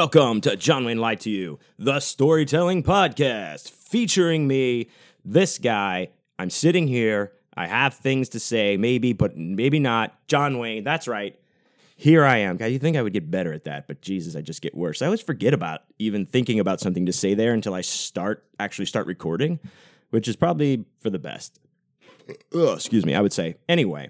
Welcome to John Wayne Lied to You, the storytelling podcast featuring me, this guy. I'm sitting here. I have things to say, maybe, but maybe not. John Wayne, that's right. Here I am. God, you think I would get better at that, but Jesus, I just get worse. I always forget about even thinking about something to say there until I start actually start recording, which is probably for the best. Ugh, excuse me, I would say. Anyway,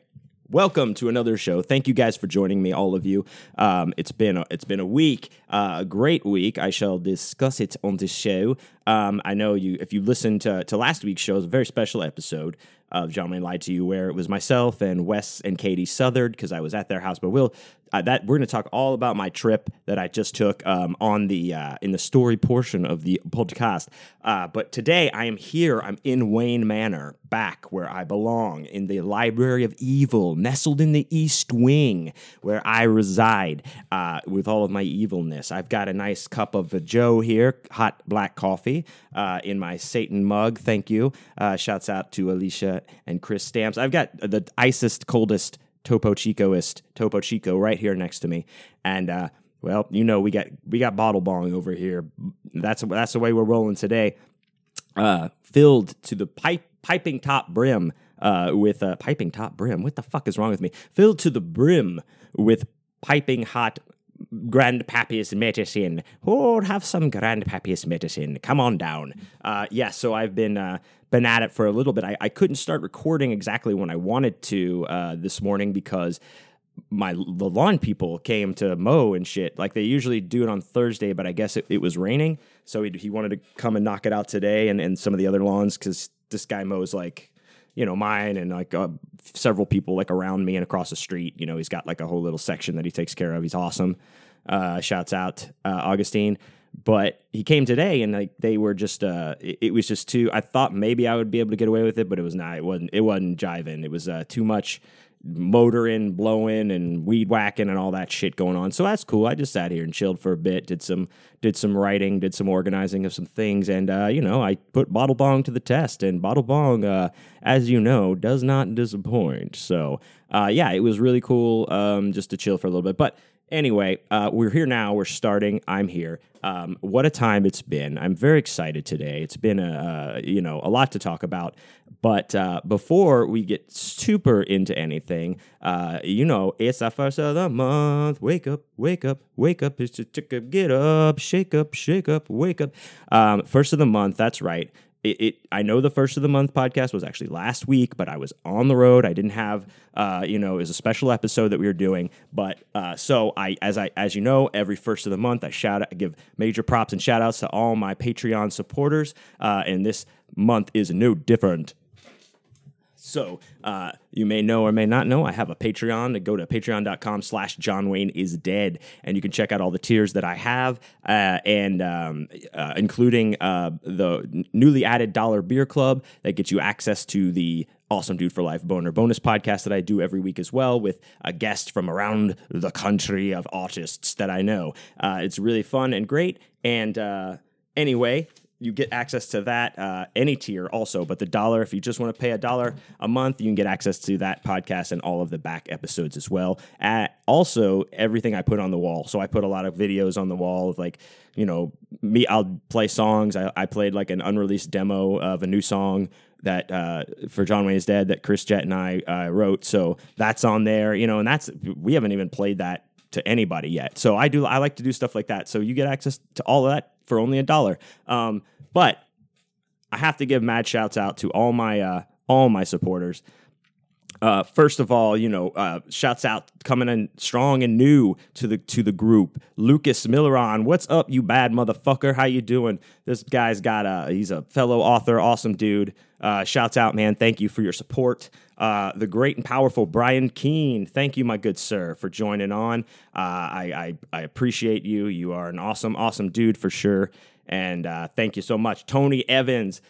welcome to another show. Thank you guys for joining me, all of you. Um, it's been a, it's been a week, uh, a great week. I shall discuss it on this show. Um, I know you if you listened to to last week's show, it was a very special episode of John Wayne Lied to You, where it was myself and Wes and Katie Southard because I was at their house. But we'll uh, that we're going to talk all about my trip that I just took um, on the uh, in the story portion of the podcast. Uh, but today I am here. I'm in Wayne Manor, back where I belong, in the Library of Evil, nestled in the East Wing, where I reside uh, with all of my evilness. I've got a nice cup of Joe here, hot black coffee, uh, in my Satan mug. Thank you. Uh, shouts out to Alicia and Chris Stamps. I've got the icest, coldest Topo Chicoist Topo Chico right here next to me, and uh, well, you know we got we got bottle bong over here. That's that's the way we're rolling today. Uh, filled to the pipe piping top brim uh, with a piping top brim. What the fuck is wrong with me? Filled to the brim with piping hot grandpappy's medicine. Oh, have some grandpappy's medicine. Come on down. Uh, yeah, so I've been uh, been at it for a little bit. I, I couldn't start recording exactly when I wanted to uh, this morning because my the lawn people came to mow and shit. Like they usually do it on Thursday, but I guess it, it was raining, so he, he wanted to come and knock it out today and, and some of the other lawns because this guy mows like you know mine and like uh, several people like around me and across the street. You know he's got like a whole little section that he takes care of. He's awesome. Uh, shouts out uh, Augustine. But he came today and like they were just uh it, it, was just too I thought maybe I would be able to get away with it, but it was not it wasn't it wasn't jiving. It was uh, too much motoring, blowing, and weed whacking and all that shit going on. So that's cool. I just sat here and chilled for a bit, did some did some writing, did some organizing of some things, and uh, you know, I put Bottle Bong to the test, and Bottle Bong, uh, as you know, does not disappoint. So uh, yeah, it was really cool um, just to chill for a little bit. But Anyway, uh, we're here now. We're starting. I'm here. Um, what a time it's been. I'm very excited today. It's been a you know a lot to talk about. But uh, before we get super into anything, uh, you know, it's the first of the month. Wake up, wake up, wake up. It's just get up, shake up, shake up, wake up. Um, first of the month. That's right it, it, I know the first of the month podcast was actually last week, but I was on the road. I didn't have uh, you know, it was a special episode that we were doing. But uh, so I as I as you know, every first of the month I shout out, I give major props and shout outs to all my Patreon supporters. Uh, and this month is no different. So uh, you may know or may not know, I have a Patreon. Go to patreon.com slash John Wayne is dead. And you can check out all the tiers that I have, uh, and um, uh, including uh, the newly added Dollar Beer Club that gets you access to the Awesome Dude for Life Boner bonus podcast that I do every week as well with a guest from around the country of artists that I know. Uh, it's really fun and great. And uh, anyway, you get access to that uh, any tier also but the dollar if you just want to pay a dollar a month you can get access to that podcast and all of the back episodes as well At also everything i put on the wall so i put a lot of videos on the wall of like you know me i'll play songs i, I played like an unreleased demo of a new song that uh, for John Wayne's Dead that Chris Jett and I uh, wrote. So that's on there, you know, and that's we haven't even played that to anybody yet. So I do I like to do stuff like that. So you get access to all of that for only a dollar. Um, but I have to give mad shouts out to all my uh, all my supporters. Uh, first of all, you know, uh, shouts out coming in strong and new to the to the group. Lucas Milleron, what's up, you bad motherfucker? How you doing? This guy's got a he's a fellow author, awesome dude. Uh, shouts out, man. Thank you for your support. Uh, the great and powerful Brian Keene, thank you, my good sir, for joining on. Uh, I, I I appreciate you. You are an awesome, awesome dude for sure. And uh, thank you so much, Tony Evans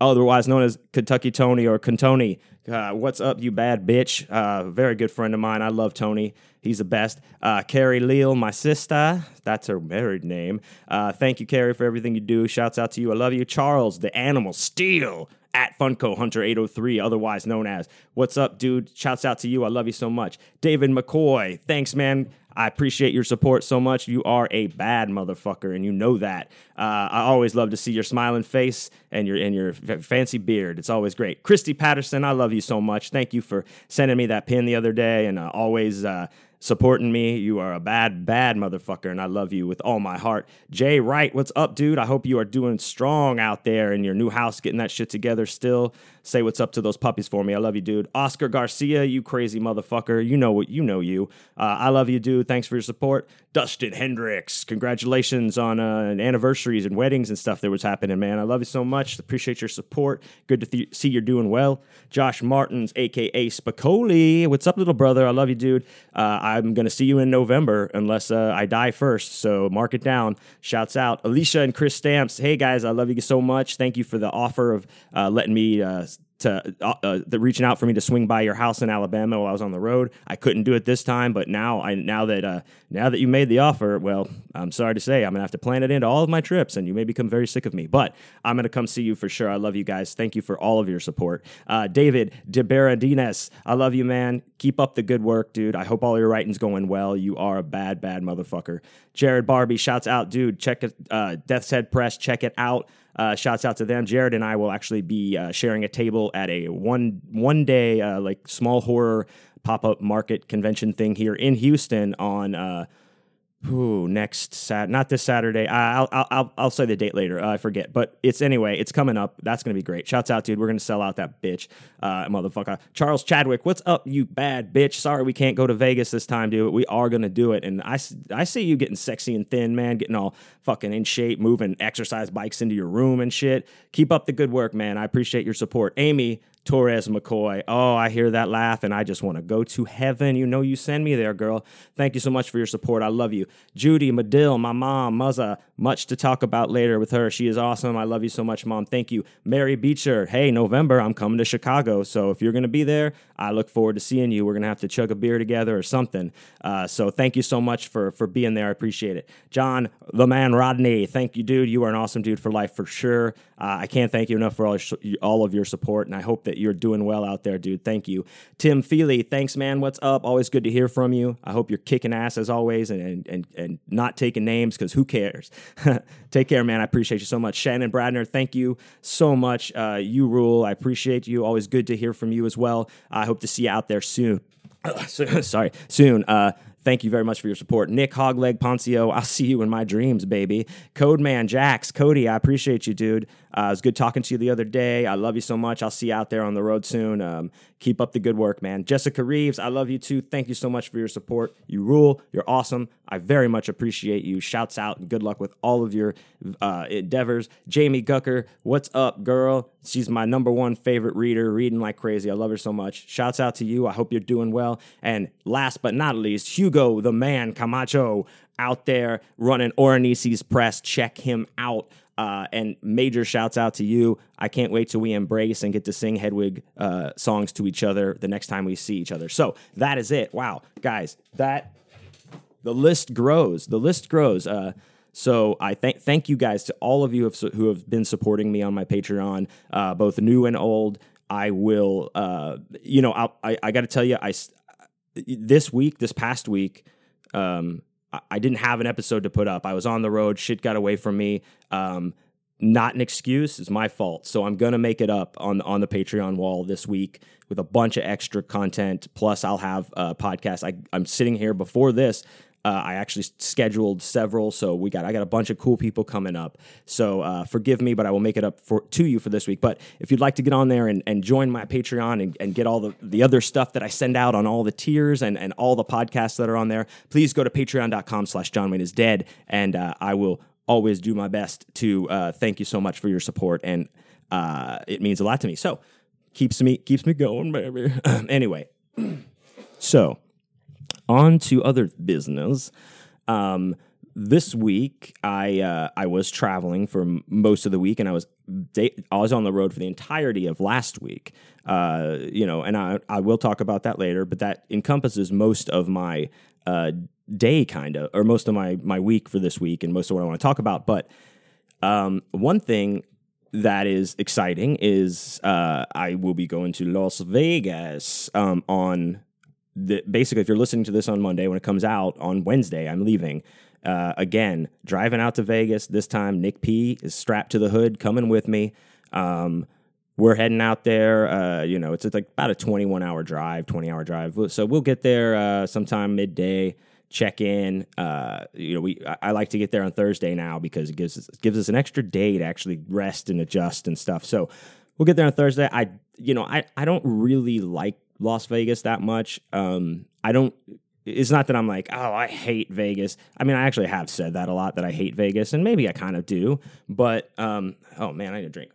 otherwise known as Kentucky Tony or Contoni. Uh, what's up, you bad bitch? Uh, very good friend of mine. I love Tony. He's the best. Uh, Carrie Leal, my sister. That's her married name. Uh, thank you, Carrie, for everything you do. Shouts out to you. I love you. Charles, the animal, Steel at Funko Hunter 803, otherwise known as What's up, dude? Shouts out to you. I love you so much. David McCoy, thanks, man. I appreciate your support so much. You are a bad motherfucker, and you know that. Uh, I always love to see your smiling face and your and your f- fancy beard. It's always great. Christy Patterson, I love you so much. Thank you for sending me that pin the other day, and uh, always. Uh, supporting me. You are a bad, bad motherfucker, and I love you with all my heart. Jay Wright, what's up, dude? I hope you are doing strong out there in your new house, getting that shit together still. Say what's up to those puppies for me. I love you, dude. Oscar Garcia, you crazy motherfucker. You know what you know you. Uh, I love you, dude. Thanks for your support. Dustin Hendricks, congratulations on uh, anniversaries and weddings and stuff that was happening, man. I love you so much. Appreciate your support. Good to th- see you're doing well. Josh Martins, aka Spicoli, what's up, little brother? I love you, dude. Uh, I'm gonna see you in November unless uh, I die first. So mark it down. Shouts out, Alicia and Chris Stamps. Hey guys, I love you so much. Thank you for the offer of uh, letting me uh, to uh, uh, reaching out for me to swing by your house in Alabama while I was on the road. I couldn't do it this time, but now I now that uh, now that you made the offer, well, I'm sorry to say I'm gonna have to plan it into all of my trips, and you may become very sick of me. But I'm gonna come see you for sure. I love you guys. Thank you for all of your support. Uh, David DeBaradines, I love you, man. Keep up the good work, dude. I hope all your writing's going well. You are a bad, bad motherfucker. Jarod Barbee shouts out, dude. Check it, uh, Death's Head Press. Check it out. Uh, shouts out to them. Jarod and I will actually be uh, sharing a table at a one one day uh, like small horror pop up market convention thing here in Houston on uh, Ooh, next Sat, not this Saturday. I'll I'll I'll, I'll say the date later. Uh, I forget, but it's anyway. It's coming up. That's gonna be great. Shouts out, dude. We're gonna sell out that bitch, uh, motherfucker. Charles Chadwick, what's up, you bad bitch? Sorry, we can't go to Vegas this time, dude. We are gonna do it, and I I see you getting sexy and thin, man. Getting all fucking in shape, moving exercise bikes into your room and shit. Keep up the good work, man. I appreciate your support, Amy. Torres McCoy. Oh, I hear that laugh and I just want to go to heaven. You know, you send me there, girl. Thank you so much for your support. I love you. Judy Medill, my mom, Muzza. Much to talk about later with her. She is awesome. I love you so much, mom. Thank you. Mary Beecher. Hey, November, I'm coming to Chicago. So if you're going to be there, I look forward to seeing you. We're going to have to chug a beer together or something. Uh, so thank you so much for, for being there. I appreciate it. John, the man Rodney. Thank you, dude. You are an awesome dude for life for sure. Uh, I can't thank you enough for all, all of your support. And I hope that you're doing well out there, dude. Thank you. Tim Feely, thanks, man. What's up? Always good to hear from you. I hope you're kicking ass as always and, and, and not taking names because who cares? Take care, man. I appreciate you so much. Shannon Bradner, thank you so much. Uh, you rule. I appreciate you. Always good to hear from you as well. I hope to see you out there soon. Sorry, soon. Uh, Thank you very much for your support. Nick Hogleg Poncio, I'll see you in my dreams, baby. Codeman Jax, Cody, I appreciate you, dude. Uh, it was good talking to you the other day. I love you so much. I'll see you out there on the road soon. Um, keep up the good work, man. Jessica Reeves, I love you too. Thank you so much for your support. You rule. You're awesome. I very much appreciate you. Shouts out and good luck with all of your uh, endeavors. Jamie Gucker, what's up, girl? She's my number one favorite reader, reading like crazy. I love her so much. Shouts out to you. I hope you're doing well. And last but not least, Hugo the man Camacho out there running Oronisi's press. Check him out. Uh, and major shouts out to you. I can't wait till we embrace and get to sing Hedwig uh, songs to each other the next time we see each other. So that is it. Wow, guys, that the list grows. The list grows. Uh, so I thank thank you guys to all of you have, who have been supporting me on my Patreon, uh, both new and old. I will, uh, you know, I'll, i I got to tell you, I this week, this past week, um, I didn't have an episode to put up. I was on the road. Shit got away from me. Um, not an excuse. It's my fault. So I'm gonna make it up on on the Patreon wall this week with a bunch of extra content. Plus, I'll have a podcast. I, I'm sitting here before this. Uh, I actually scheduled several, so we got I got a bunch of cool people coming up. So uh, forgive me, but I will make it up for to you for this week. But if you'd like to get on there and, and join my Patreon and, and get all the, the other stuff that I send out on all the tiers and, and all the podcasts that are on there, please go to patreon.com slash John Wayne is dead. And uh, I will always do my best to uh, thank you so much for your support. And uh, it means a lot to me. So keeps me keeps me going, baby. anyway, so on to other business. Um, this week, I uh, I was traveling for most of the week, and I was I was on the road for the entirety of last week. Uh, you know, and I I will talk about that later, but that encompasses most of my uh, day, kind of, or most of my my week for this week, and most of what I want to talk about. But um, one thing that is exciting is uh, I will be going to Las Vegas um, on basically, if you're listening to this on Monday, when it comes out on Wednesday, I'm leaving. Uh, again, driving out to Vegas. This time, Nick P is strapped to the hood, coming with me. Um, we're heading out there. Uh, you know, it's like about a 21 hour drive, 20 hour drive. So we'll get there uh, sometime midday. Check in. Uh, you know, we I, I, like to get there on Thursday now because it gives us, gives us an extra day to actually rest and adjust and stuff. So we'll get there on Thursday. I you know I I don't really like Las Vegas that much. Um, I don't. It's not that I'm like, oh, I hate Vegas. I mean, I actually have said that a lot that I hate Vegas, and maybe I kind of do. But um, oh man, I need a drink.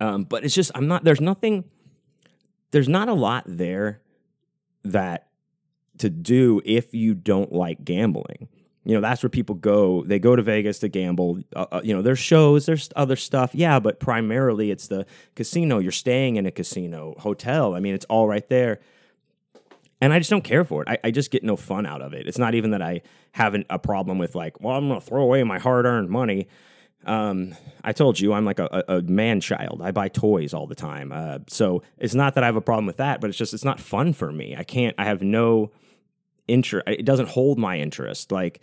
Um, but it's just I'm not. There's nothing. There's not a lot there that to do if you don't like gambling. You know, that's where people go. They go to Vegas to gamble. Uh, uh, you know, there's shows, there's other stuff. Yeah, but primarily it's the casino. You're staying in a casino, hotel. I mean, it's all right there. And I just don't care for it. I, I just get no fun out of it. It's not even that I have an, a problem with, like, well, I'm going to throw away my hard earned money. Um, I told you I'm like a, a, man child. I buy toys all the time. Uh, so it's not that I have a problem with that, but it's just it's not fun for me. I can't. I have no interest. It doesn't hold my interest. Like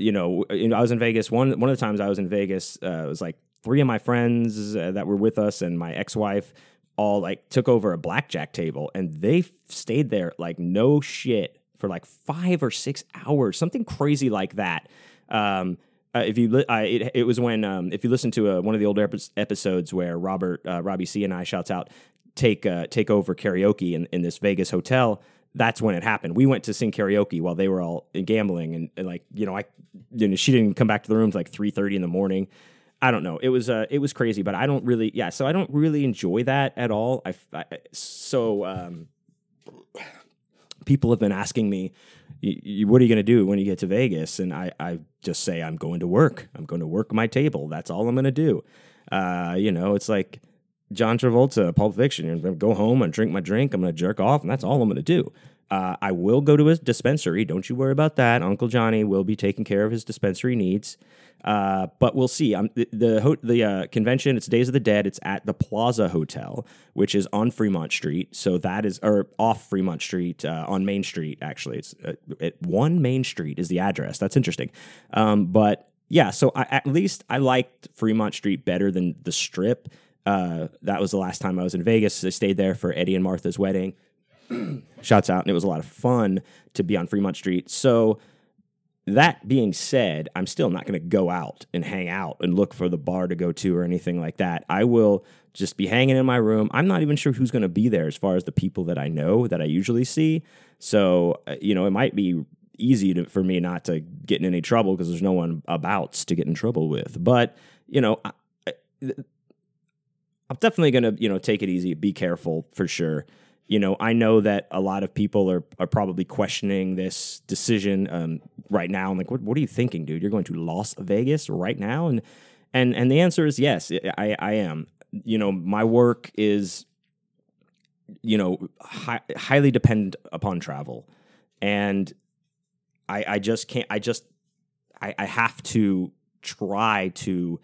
you know, I was in Vegas. One one of the times I was in Vegas, uh, it was like three of my friends uh, that were with us and my ex wife all like took over a blackjack table and they stayed there like no shit for like five or six hours, something crazy like that. Um, uh, if you li- uh, it, it was when um, if you listen to uh, one of the older episodes where Robert uh, Robbie C and I shouts out take uh, take over karaoke in, in this Vegas hotel. That's when it happened. We went to sing karaoke while they were all gambling, and, and like you know, I you know she didn't come back to the room like three thirty in the morning. I don't know. It was uh, it was crazy, but I don't really yeah. So I don't really enjoy that at all. I, I so um, people have been asking me what are you going to do when you get to Vegas? And I, I just say, I'm going to work. I'm going to work my table. That's all I'm going to do. Uh, you know, it's like John Travolta, Pulp Fiction. You're to go home and drink my drink. I'm going to jerk off, and that's all I'm going to do. Uh, I will go to his dispensary. Don't you worry about that. Uncle Johnny will be taking care of his dispensary needs. Uh, but we'll see. Um, the the, the uh, convention, it's Days of the Dead. It's at the Plaza Hotel, which is on Fremont Street. So that is, or off Fremont Street, uh, on Main Street, actually. It's uh, at one Main Street is the address. That's interesting. Um, but yeah, so I, at least I liked Fremont Street better than the Strip. Uh, that was the last time I was in Vegas. I stayed there for Eddie and Martha's wedding. Shouts out, and it was a lot of fun to be on Fremont Street. So that being said, I'm still not going to go out and hang out and look for the bar to go to or anything like that. I will just be hanging in my room. I'm not even sure who's going to be there as far as the people that I know that I usually see. So, uh, you know, it might be easy to, for me not to get in any trouble because there's no one abouts to get in trouble with. But, you know, I, I'm definitely going to, you know, take it easy, be careful for sure you know, I know that a lot of people are, are probably questioning this decision um, right now. I'm like, what, what are you thinking, dude? You're going to Las Vegas right now? And and and the answer is yes, I, I am. You know, my work is, you know, hi, highly dependent upon travel, and I I just can't. I just I, I have to try to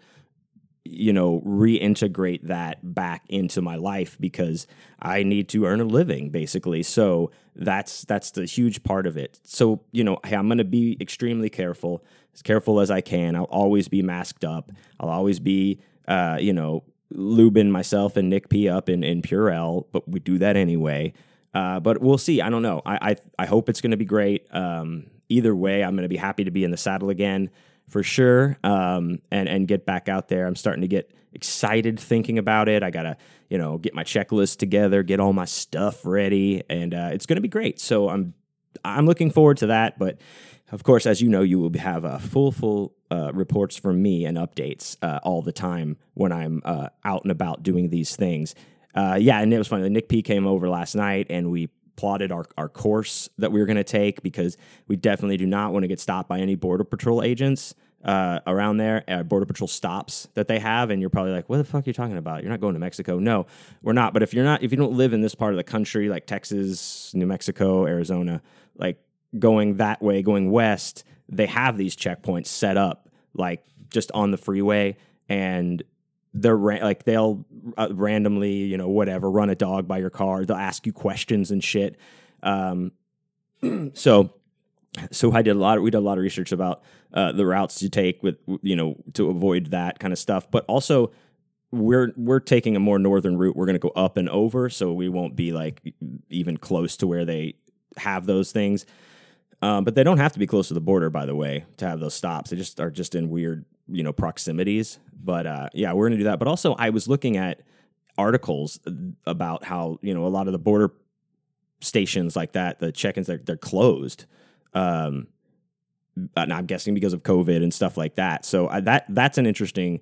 you know, reintegrate that back into my life because I need to earn a living basically. So that's that's the huge part of it. So, you know, hey, I'm going to be extremely careful, as careful as I can. I'll always be masked up. I'll always be uh, you know, lubing myself and Nick P up in in Purell, but we do that anyway. Uh, but we'll see. I don't know. I I, I hope it's going to be great. Um, either way, I'm going to be happy to be in the saddle again for sure um, and and get back out there. I'm starting to get excited thinking about it. I gotta you know get my checklist together, get all my stuff ready, and uh, it's to be great. So I'm I'm looking forward to that. But of course, as you know, you will have uh, full full uh, reports from me and updates uh, all the time when I'm uh, out and about doing these things. Uh, yeah, and it was funny. Nick P came over last night, and we plotted our, our course that we were going to take because we definitely do not want to get stopped by any border patrol agents uh, around there, uh, border patrol stops that they have, and you're probably like, "What the fuck are you talking about? You're not going to Mexico." No, we're not. But if you're not, if you don't live in this part of the country, like Texas, New Mexico, Arizona, like going that way, going west, they have these checkpoints set up, like just on the freeway, and they're like they'll uh, randomly, you know, whatever, run a dog by your car. They'll ask you questions and shit. Um, so, so I did a lot. Of, we did a lot of research about uh, the routes to take with, you know, to avoid that kind of stuff. But also, we're we're taking a more northern route. We're going to go up and over, so we won't be like even close to where they have those things. Um, but they don't have to be close to the border, by the way, to have those stops. They just are just in weird, you know, proximities. But uh, yeah, we're gonna do that. But also, I was looking at articles about how you know a lot of the border stations like that, the check-ins, they're, they're closed. Um, and I'm guessing because of COVID and stuff like that. So uh, that that's an interesting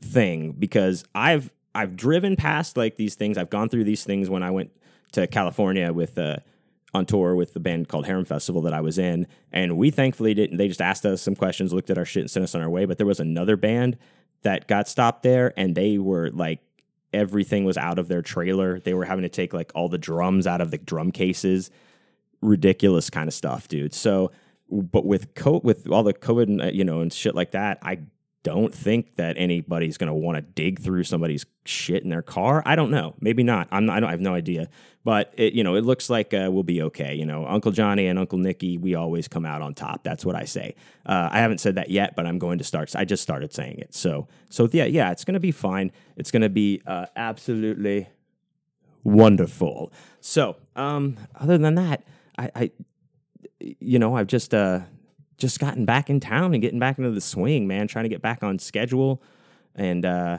thing because I've I've driven past like these things. I've gone through these things when I went to California with uh, on tour with the band called Harem Festival that I was in, and we thankfully didn't. They just asked us some questions, looked at our shit, and sent us on our way. But there was another band that got stopped there, and they were like everything was out of their trailer. They were having to take like all the drums out of the drum cases. Ridiculous kind of stuff, dude. So, but with co- with all the COVID, uh, you know, and shit like that, I don't think that anybody's going to want to dig through somebody's shit in their car. I don't know. Maybe not. I'm not, I, don't, I have no idea. But it, you know, it looks like uh, we'll be okay. You know, Uncle Johnny and Uncle Nicky, we always come out on top. That's what I say. Uh, I haven't said that yet, but I'm going to start. I just started saying it. So, so yeah, yeah, it's going to be fine. It's going to be uh, absolutely wonderful. So, um, other than that, I, I you know, I've just uh just gotten back in town and getting back into the swing, man, trying to get back on schedule and uh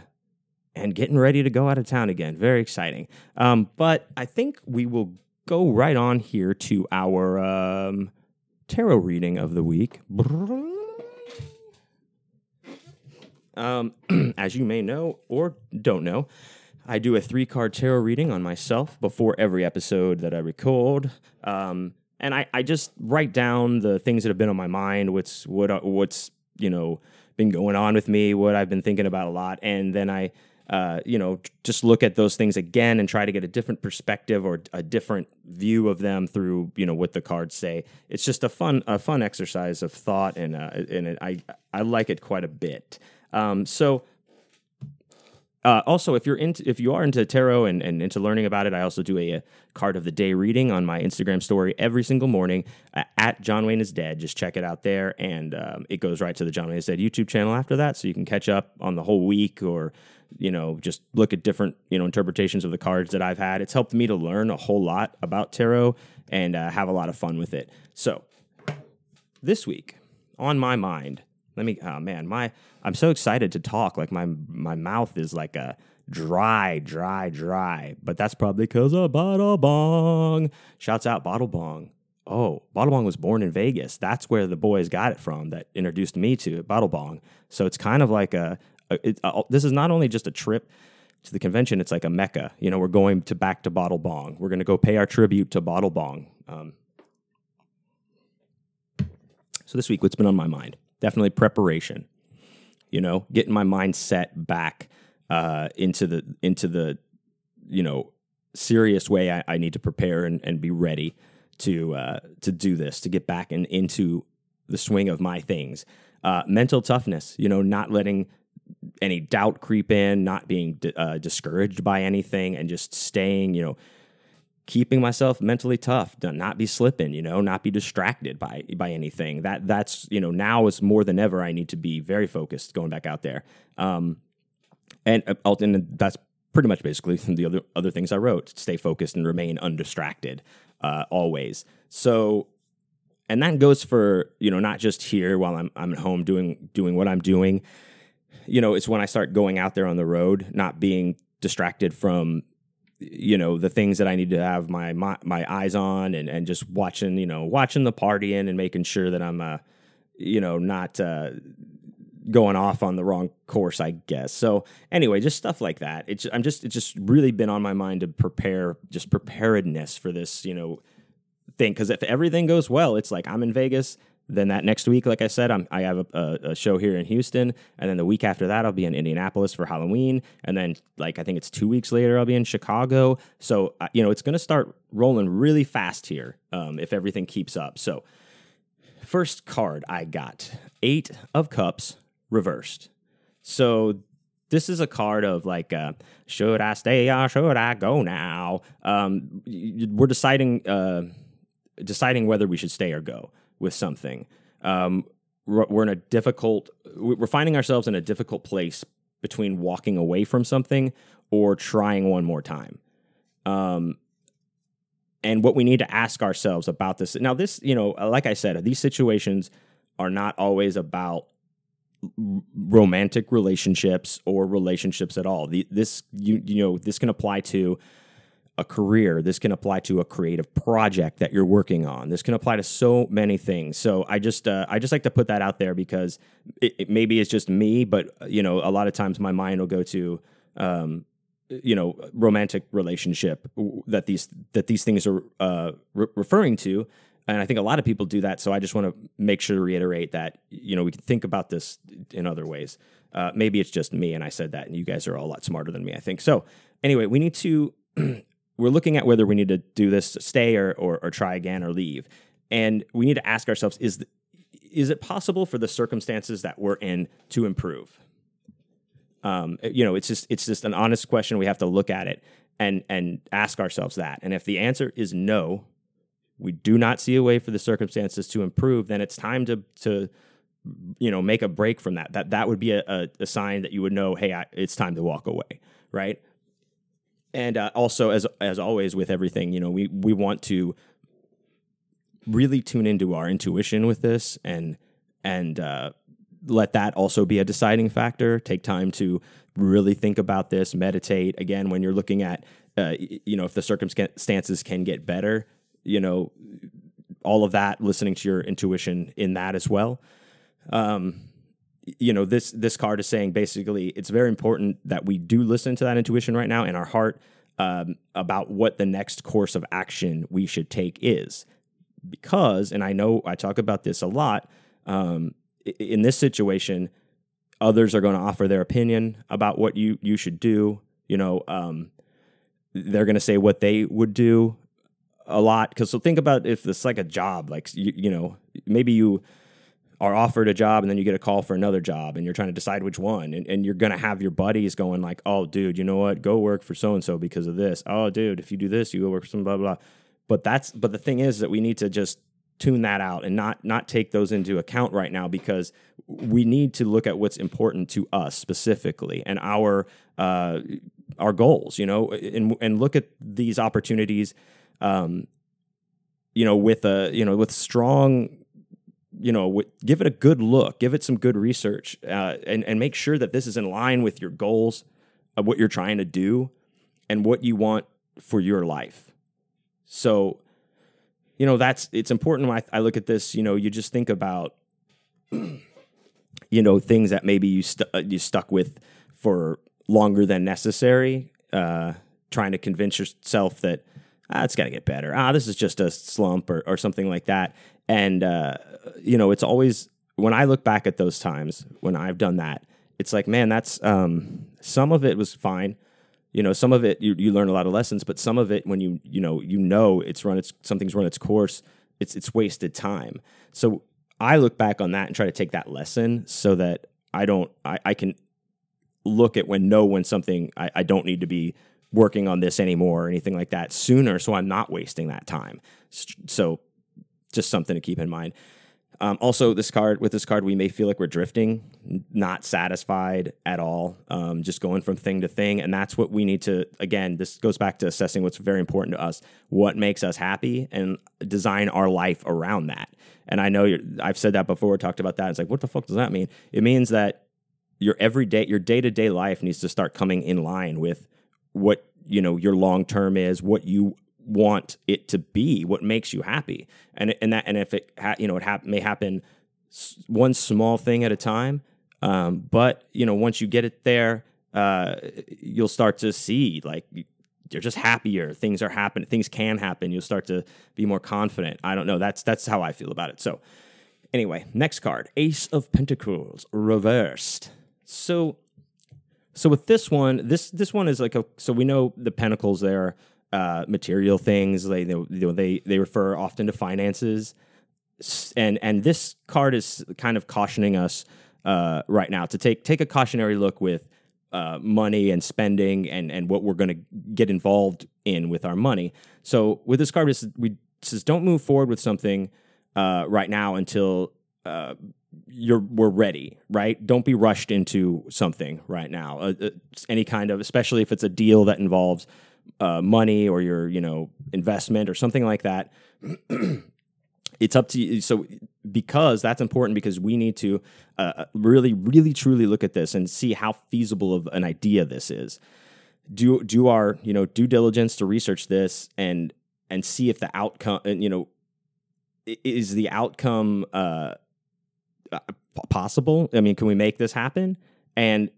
and getting ready to go out of town again. Very exciting. Um, but I think we will go right on here to our um, tarot reading of the week. Um, as you may know or don't know, I do a three card tarot reading on myself before every episode that I record. Um, and I, I just write down the things that have been on my mind, what's what what's you know been going on with me, what I've been thinking about a lot, and then I uh, you know just look at those things again and try to get a different perspective or a different view of them through you know what the cards say. It's just a fun a fun exercise of thought, and uh, and it, I I like it quite a bit. Um, so uh, also, if you're into if you are into tarot and, and into learning about it, I also do a, a, card of the day reading on my Instagram story every single morning uh, at John Wayne is Dead. Just check it out there, and um, it goes right to the John Wayne is Dead YouTube channel after that, so you can catch up on the whole week or you know just look at different you know interpretations of the cards that I've had. It's helped me to learn a whole lot about tarot and uh, have a lot of fun with it. So this week on my mind let me. Oh man, my I'm so excited to talk. Like my my mouth is like a dry, dry, dry. But that's probably because of Bottle Bong. Shouts out Bottle Bong. Oh, Bottle Bong was born in Vegas. That's where the boys got it from. That introduced me to it, Bottle Bong. So it's kind of like a. a, it, a this is not only just a trip to the convention. It's like a mecca. You know, we're going to back to Bottle Bong. We're going to go pay our tribute to Bottle Bong. Um, so this week, what's been on my mind? definitely preparation. You know, getting my mindset back uh, into the into the you know serious way I, I need to prepare and, and be ready to uh, to do this to get back in, into the swing of my things. Uh, mental toughness, you know, not letting any doubt creep in, not being uh, discouraged by anything, and just staying, you know, keeping myself mentally tough, to not be slipping, you know, not be distracted by by anything. That that's you know now is more than ever. I need to be very focused going back out there. Um, and uh, and that's pretty much basically the other other things I wrote. Stay focused and remain undistracted uh, always. So. And that goes for you know not just here while I'm I'm at home doing doing what I'm doing, you know it's when I start going out there on the road, not being distracted from you know the things that I need to have my my, my eyes on and, and just watching you know watching the partying and making sure that I'm uh you know not uh going off on the wrong course I guess. So anyway just stuff like that. It's I'm just it's just really been on my mind to prepare just preparedness for this you know thing. Because if everything goes well it's like I'm in Vegas then that next week, like I said, I'm, i have a, a, show here in Houston, and then the week after that, I'll be in Indianapolis for Halloween, and then like I think it's two weeks later, I'll be in Chicago. So uh, you know, it's going to start rolling really fast here um, if everything keeps up. So first card I got eight of cups reversed. So this is a card of like, uh, should I stay or should I go now? Um, we're deciding uh, deciding whether we should stay or go with something. Um, we're in a difficult. We're finding ourselves in a difficult place between walking away from something or trying one more time. Um, and what we need to ask ourselves about this now this you know like i said these situations are not always about romantic relationships or relationships at all the, this you you know this can apply to a career this can apply to a creative project that you're working on. This can apply to so many things. So i just uh, i just like to put that out there because it, it, maybe it's just me but you know a lot of times my mind will go to um, you know romantic relationship that these that these things are uh, re- referring to. And i think a lot of people do that. So i just want to make sure to reiterate that you know we can think about this in other ways. Uh, maybe it's just me and i said that and you guys are all a lot smarter than me i think. So anyway we need to we're looking at whether we need to do this stay or, or, or try again or leave and we need to ask ourselves is is it possible for the circumstances that we're in to improve um, you know, it's just it's just an honest question. We have to look at it and and ask ourselves that. And if the answer is no, we do not see a way for the circumstances to improve, then it's time to to you know make a break from that. That that would be a, a, a sign that you would know, hey, I, it's time to walk away, right? And uh, also, as as always with everything, you know, we we want to really tune into our intuition with this and and uh, let that also be a deciding factor. Take time to really think about this, meditate. Again, when you're looking at, uh, you know, if the circumstances can get better, you know, all of that, listening to your intuition in that as well. Um, you know, this this card is saying basically it's very important that we do listen to that intuition right now in our heart um, about what the next course of action we should take is, because, and I know I talk about this a lot. Um, in this situation, others are going to offer their opinion about what you you should do. You know, um, they're going to say what they would do a lot. Because so think about if it's like a job, like you, you know, maybe you are offered a job and then you get a call for another job and you're trying to decide which one and, and you're going to have your buddies going like oh dude you know what? Go work for so and so because of this. Oh dude if you do this you go work for some blah blah. But that's but the thing is that we need to just tune that out and not not take those into account right now because we need to look at what's important to us specifically and our uh, our goals, you know, and and look at these opportunities, um, you know, with a you know with strong you know, w- give it a good look, give it some good research, uh, and and make sure that this is in line with your goals, of what you're trying to do, and what you want for your life. So, you know that's it's important when I, I look at this you know you just think about you know things that maybe you stu- uh, you stuck with for longer than necessary uh, trying to convince yourself that ah, it's got to get better. Ah this is just a slump or, or something like that. And uh, you know it's always when i look back at those times when i've done that it's like man that's um, some of it was fine. You know some of it you, you learn a lot of lessons but some of it when you you know you know it's run its something's run its course it's it's wasted time. So i look back on that and try to take that lesson so that i don't i, I can look at when know when something I, I don't need to be working on this anymore or anything like that sooner so i'm not wasting that time so just something to keep in mind um, also, this card with this card, we may feel like we're drifting, not satisfied at all, um, just going from thing to thing, and that's what we need to. Again, this goes back to assessing what's very important to us, what makes us happy, and design our life around that. And I know I've said that before, talked about that. It's like, what the fuck does that mean? It means that your everyday, your day to day life needs to start coming in line with what you know your long term is, what you want it to be, what makes you happy, and and that and if it ha- you know it may happen one small thing at a time, um, but you know once you get it there, uh, you'll start to see like you're just happier. Things are happening. Things can happen. You'll start to be more confident. I don't know. That's that's how I feel about it. So anyway, next card, Ace of Pentacles reversed. So so with this one, this this one is like a so we know the pentacles there uh, material things. They, they they they refer often to finances, and and this card is kind of cautioning us uh, right now to take take a cautionary look with uh, money and spending and and what we're going to get involved in with our money. So with this card, we says don't move forward with something uh, right now until uh, you're we're ready, right? Don't be rushed into something right now. Uh, uh, any kind of, especially if it's a deal that involves uh, money or your you know investment or something like that. it's up to you. So because that's important because we need to uh, uh, really, really, truly look at this and see how feasible of an idea this is. Do do our you know due diligence to research this and and see if the outcome you know is the outcome uh possible. I mean, can we make this happen? And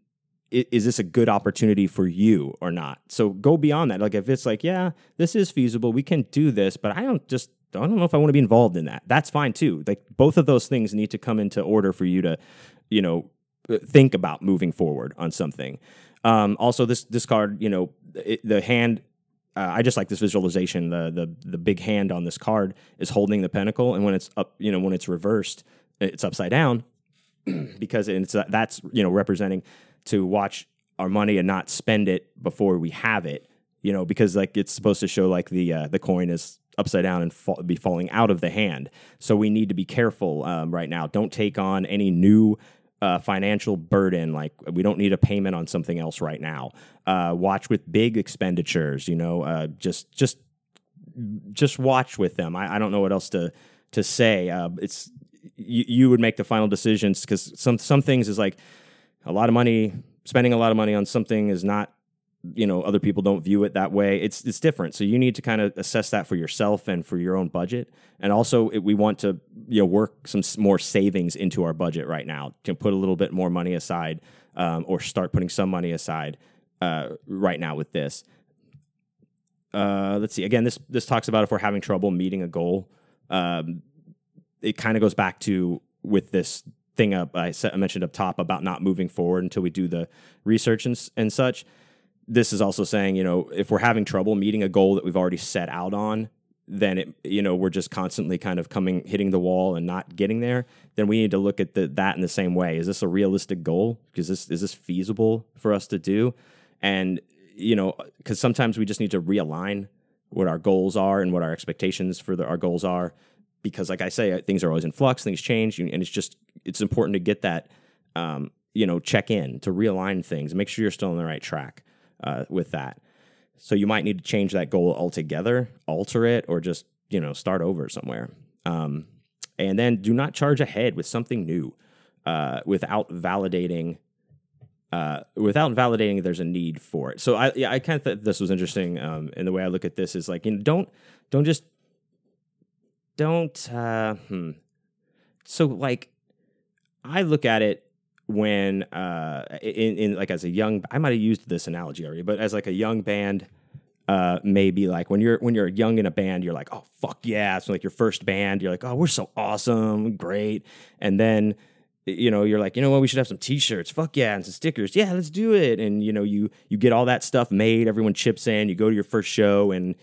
is this a good opportunity for you or not? So go beyond that. Like if it's like, yeah, this is feasible, we can do this, but I don't just I don't know if I want to be involved in that. That's fine too. Like both of those things need to come into order for you to, you know, uh, think about moving forward on something. Um, also, this this card, you know, it, the hand. Uh, I just like this visualization. The the the big hand on this card is holding the pentacle, and when it's up, you know, when it's reversed, it's upside down because it's uh, that's you know representing to watch our money and not spend it before we have it. You know, because like it's supposed to show like the uh, the coin is upside down and fall, be falling out of the hand. So we need to be careful um, right now. Don't take on any new uh, financial burden. Like we don't need a payment on something else right now. Uh, watch with big expenditures. You know, uh, just just just watch with them. I, I, don't know what else to to say. Uh, it's you, you would make the final decisions because some some things is like a lot of money, spending a lot of money on something is not, you know, other people don't view it that way. It's it's different. So you need to kind of assess that for yourself and for your own budget. And also, it, we want to you know work some more savings into our budget right now to put a little bit more money aside, um, or start putting some money aside uh, right now with this. Uh, let's see. Again, this this talks about if we're having trouble meeting a goal. Um, it kind of goes back to with this thing up I, I mentioned up top about not moving forward until we do the research and, and such. This is also saying, you know, if we're having trouble meeting a goal that we've already set out on, then it, you know, we're just constantly kind of coming, hitting the wall and not getting there. Then we need to look at the, that in the same way. Is this a realistic goal? Because this is this feasible for us to do? And you know, because sometimes we just need to realign what our goals are and what our expectations for the, our goals are because like I say, things are always in flux, things change, and it's just it's important to get that um, you know check in to realign things, make sure you're still on the right track uh, with that. So you might need to change that goal altogether, alter it, or just you know start over somewhere. Um, and then do not charge ahead with something new uh, without validating. Uh, without validating, there's a need for it. So I, yeah, I kind of thought this was interesting. Um, and the way I look at this is like, you know, don't don't just don't uh hmm. so like i look at it when uh in, in like as a young i might have used this analogy already but as like a young band uh maybe like when you're when you're young in a band you're like oh fuck yeah. It's like your first band you're like oh we're so awesome great. And then you know you're like you know what? We should have some t-shirts. Fuck yeah and some stickers. Yeah let's do it. And you know you you get all that stuff made. Everyone chips in. You go to your first show and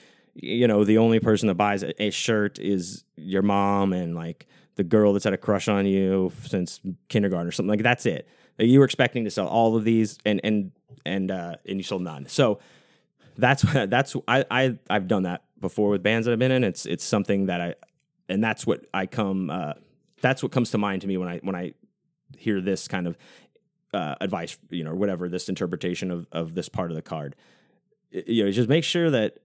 you know, the only person that buys a, a shirt is your mom and like the girl that's had a crush on you since kindergarten or something. Like that's it. You were expecting to sell all of these, and and and uh, and you sold none. So that's that's I, I I've done that before with bands that I've been in. It's it's something that I and that's what I come. Uh, that's what comes to mind to me when I when I hear this kind of uh, advice, you know, whatever this interpretation of of this part of the card. You know, just make sure that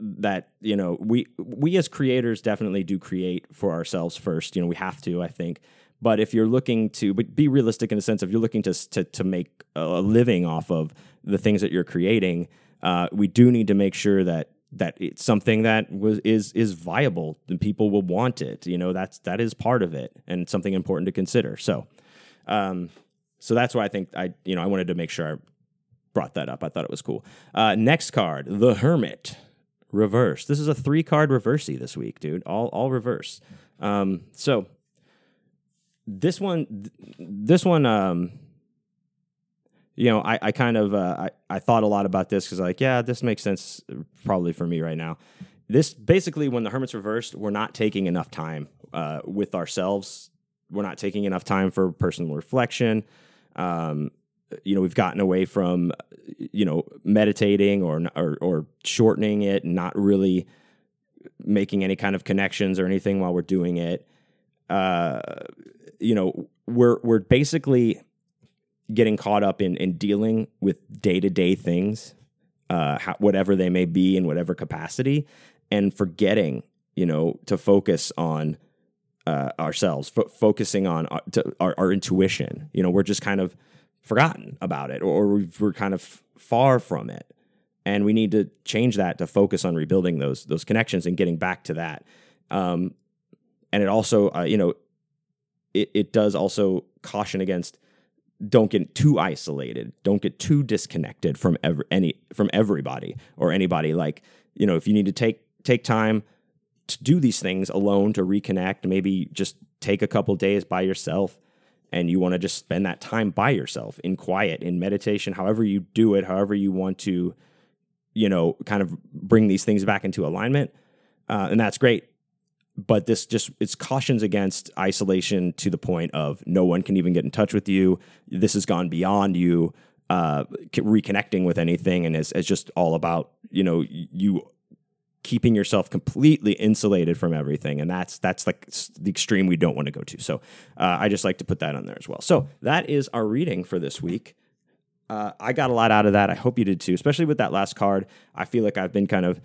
that you know we we as creators definitely do create for ourselves first. You know we have to i think. But if you're looking to but be realistic in the sense of you're looking to to, to make a living off of the things that you're creating uh, we do need to make sure that that it's something that was is is viable and people will want it. You know that's that is part of it and something important to consider. So um so that's why i think i you know i wanted to make sure i brought that up. I thought it was cool. Uh, next card the hermit reverse. This is a three card reversey this week, dude. All all reverse. Um, so this one, this one, um, you know, I, I kind of uh, I, I thought a lot about this because like, yeah, this makes sense probably for me right now. This basically, when the hermit's reversed, we're not taking enough time uh, with ourselves. We're not taking enough time for personal reflection. Um, you know we've gotten away from you know meditating or or, or shortening it and not really making any kind of connections or anything while we're doing it. Uh, you know we're we're basically getting caught up in in dealing with day-to-day things uh, how, whatever they may be in whatever capacity and forgetting you know to focus on uh, ourselves fo- focusing on our, to, our, our intuition. You know we're just kind of forgotten about it or we're kind of far from it. And we need to change that to focus on rebuilding those those connections and getting back to that. Um, and it also uh, you know it, it does also caution against don't get too isolated don't get too disconnected from every, any from everybody or anybody. Like you know if you need to take take time to do these things alone to reconnect maybe just take a couple days by yourself and you want to just spend that time by yourself in quiet, in meditation, however you do it, however you want to, you know, kind of bring these things back into alignment. Uh, and that's great. But this just it's cautions against isolation to the point of no one can even get in touch with you. This has gone beyond you uh, reconnecting with anything, and is, is just all about you know you keeping yourself completely insulated from everything and that's that's like the extreme we don't want to go to. So uh, i just like to put that on there as well. So that is our reading for this week. Uh, i got a lot out of that. I hope you did too especially with that last card. I feel like i've been kind of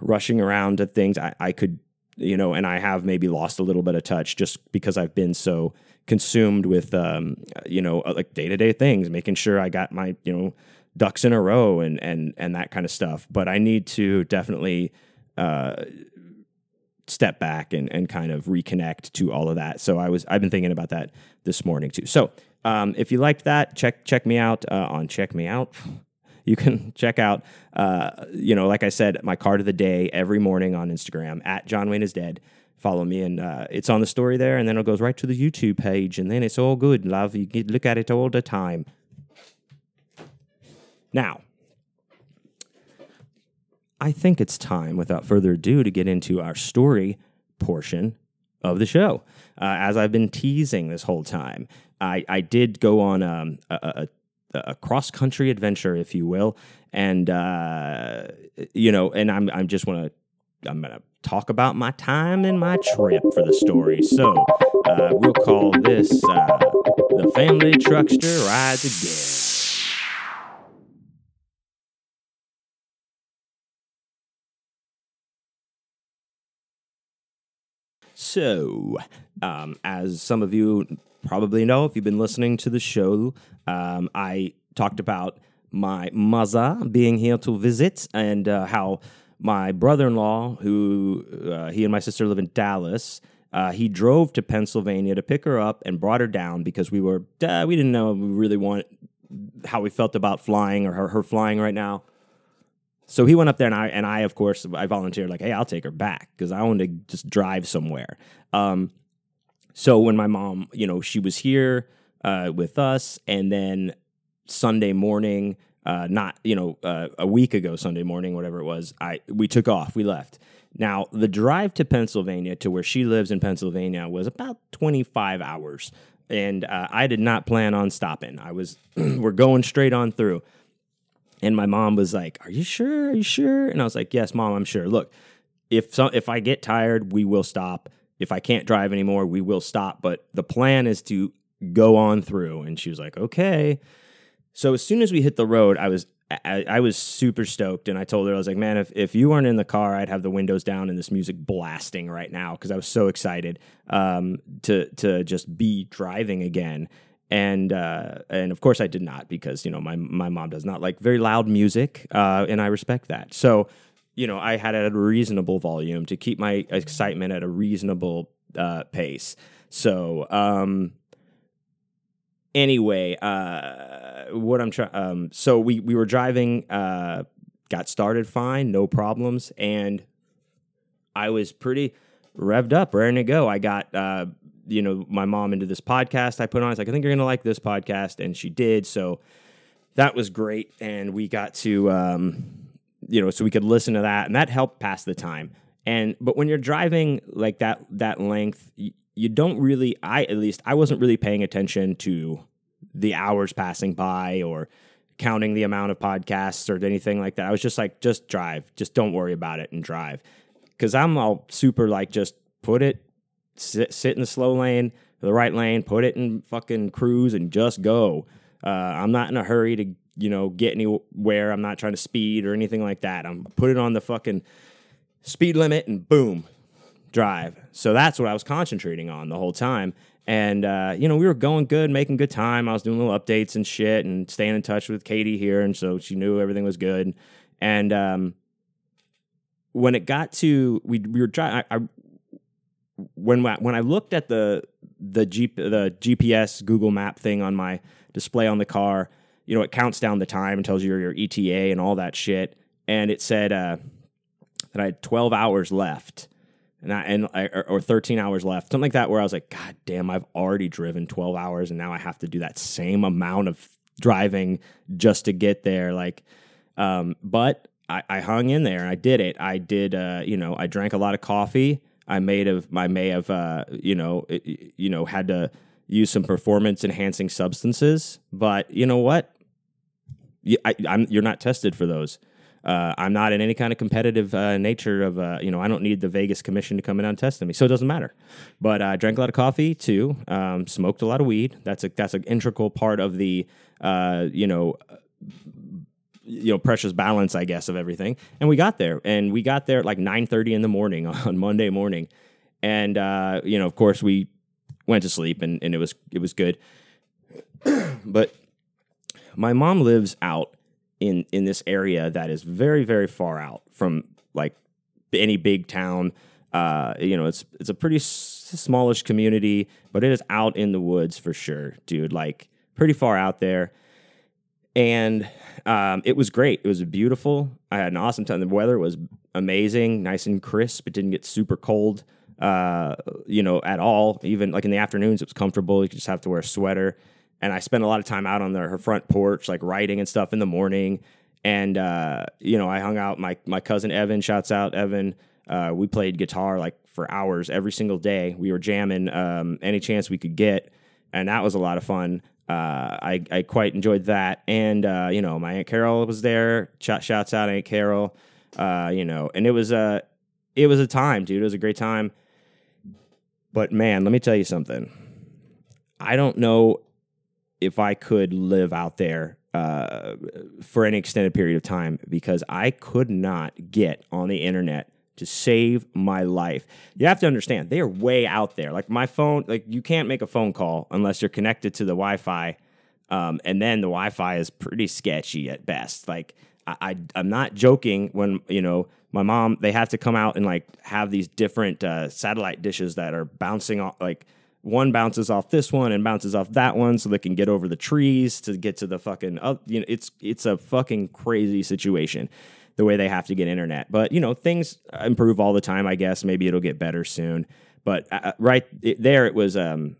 rushing around to things. I, I could you know and i have maybe lost a little bit of touch just because i've been so consumed with um, you know like day-to-day things making sure i got my you know ducks in a row and and and that kind of stuff. But I need to definitely uh, step back and and kind of reconnect to all of that. So I was I've been thinking about that this morning too. So um, if you liked that, check check me out uh, on check me out. You can check out, uh, you know, like I said, my card of the day every morning on Instagram at John Wayne is dead follow me and uh, it's on the story there and then it goes right to the youtube page and then it's all good love you can look at it all the time now, I think it's time, without further ado, to get into our story portion of the show. Uh, as I've been teasing this whole time, I, I did go on um, a, a, a cross country adventure, if you will, and uh, you know, and I'm I'm just want to I'm gonna talk about my time and my trip for the story. So uh, we'll call this uh, the Family Truckster Rides Again. So, um, as some of you probably know, if you've been listening to the show, um, I talked about my mother being here to visit and uh, how my brother-in-law, who uh, he and my sister live in Dallas, uh, he drove to Pennsylvania to pick her up and brought her down because we were we didn't know we really want how we felt about flying or her, her flying right now. So he went up there, and I and I of course I volunteered like, hey, I'll take her back because I wanted to just drive somewhere. Um, so when my mom, you know, she was here uh, with us, and then Sunday morning, uh, not you know uh, a week ago Sunday morning, whatever it was, I we took off, we left. Now the drive to Pennsylvania to where she lives in Pennsylvania was about twenty five hours, and uh, I did not plan on stopping. I was we're going straight on through. And my mom was like, "Are you sure? Are you sure?" And I was like, "Yes, mom, I'm sure. Look, if so, if I get tired, we will stop. If I can't drive anymore, we will stop. But the plan is to go on through." And she was like, "Okay." So as soon as we hit the road, I was I, I, was super stoked, and I told her I was like, "Man, if if you weren't in the car, I'd have the windows down and this music blasting right now because I was so excited um, to to just be driving again." And uh, and of course I did not because you know my my mom does not like very loud music, uh, and I respect that. So you know I had a reasonable volume to keep my excitement at a reasonable uh, pace. So um, anyway, uh, what I'm trying, um, so we we were driving, uh, got started fine, no problems, and I was pretty revved up, ready to go. I got uh, you know my mom into this podcast I put on. It's like I think you're gonna like this podcast, and she did. So that was great, and we got to um, you know so we could listen to that, and that helped pass the time. And but when you're driving like that that length, you, you don't really. I at least I wasn't really paying attention to the hours passing by or counting the amount of podcasts or anything like that. I was just like, just drive, just don't worry about it and drive. Cause I'm all super like, just put it, sit, sit in the slow lane, the right lane, put it in fucking cruise and just go. Uh, I'm not in a hurry to, you know, get anywhere. I'm not trying to speed or anything like that. I'm put it on the fucking speed limit and boom, drive. So that's what I was concentrating on the whole time. And, uh, you know, we were going good, making good time. I was doing little updates and shit and staying in touch with Katie here. And so she knew everything was good. And um, when it got to, we, we were driving, I, when, when I looked at the, the, G, the GPS Google map thing on my display on the car, you know, it counts down the time and tells you your ETA and all that shit. And it said uh, that I had 12 hours left and I, and I, or 13 hours left, something like that, where I was like, God damn, I've already driven 12 hours, and now I have to do that same amount of driving just to get there. Like, um, but I, I hung in there. I did it. I did. Uh, you know, I drank a lot of coffee. I made of. I may have. Uh, you know. You know, had to use some performance enhancing substances. But you know what? I, I'm, you're not tested for those. Uh, I'm not in any kind of competitive uh, nature of, uh, you know, I don't need the Vegas Commission to come in and test me, so it doesn't matter. But I drank a lot of coffee too, um, smoked a lot of weed. That's a that's an integral part of the, uh, you know, you know, precious balance, I guess, of everything. And we got there, and we got there at like 9:30 in the morning on Monday morning, and uh, you know, of course, we went to sleep, and, and it was it was good. but my mom lives out in in this area that is very very far out from like any big town. Uh, you know, it's it's a pretty s- smallish community, but it is out in the woods for sure, dude. Like pretty far out there, and um, it was great. It was beautiful. I had an awesome time. The weather was amazing, nice and crisp. It didn't get super cold, uh, you know, at all. Even like in the afternoons, it was comfortable. You just have to wear a sweater and I spent a lot of time out on the, her front porch, like writing and stuff in the morning. And uh, you know, I hung out. My my cousin Evan, shouts out Evan. Uh, we played guitar like for hours every single day. We were jamming um, any chance we could get, and that was a lot of fun. Uh, I I quite enjoyed that. And uh, you know, my aunt Carol was there. Sh- shouts out Aunt Carol. Uh, you know, and it was a it was a time, dude. It was a great time. But man, let me tell you something. I don't know if I could live out there uh, for any extended period of time because I could not get on the internet to save my life. You have to understand, they are way out there. Like my phone, like you can't make a phone call unless you're connected to the Wi Fi. Um, and then the Wi Fi is pretty sketchy at best. Like I, I, am not joking when, you know, my mom, they have to come out and like have these different uh, satellite dishes that are bouncing off, like, one bounces off this one and bounces off that one so they can get over the trees to get to the fucking uh, you know it's it's a fucking crazy situation the way they have to get internet but you know things improve all the time i guess maybe it'll get better soon but uh, uh right there it was um,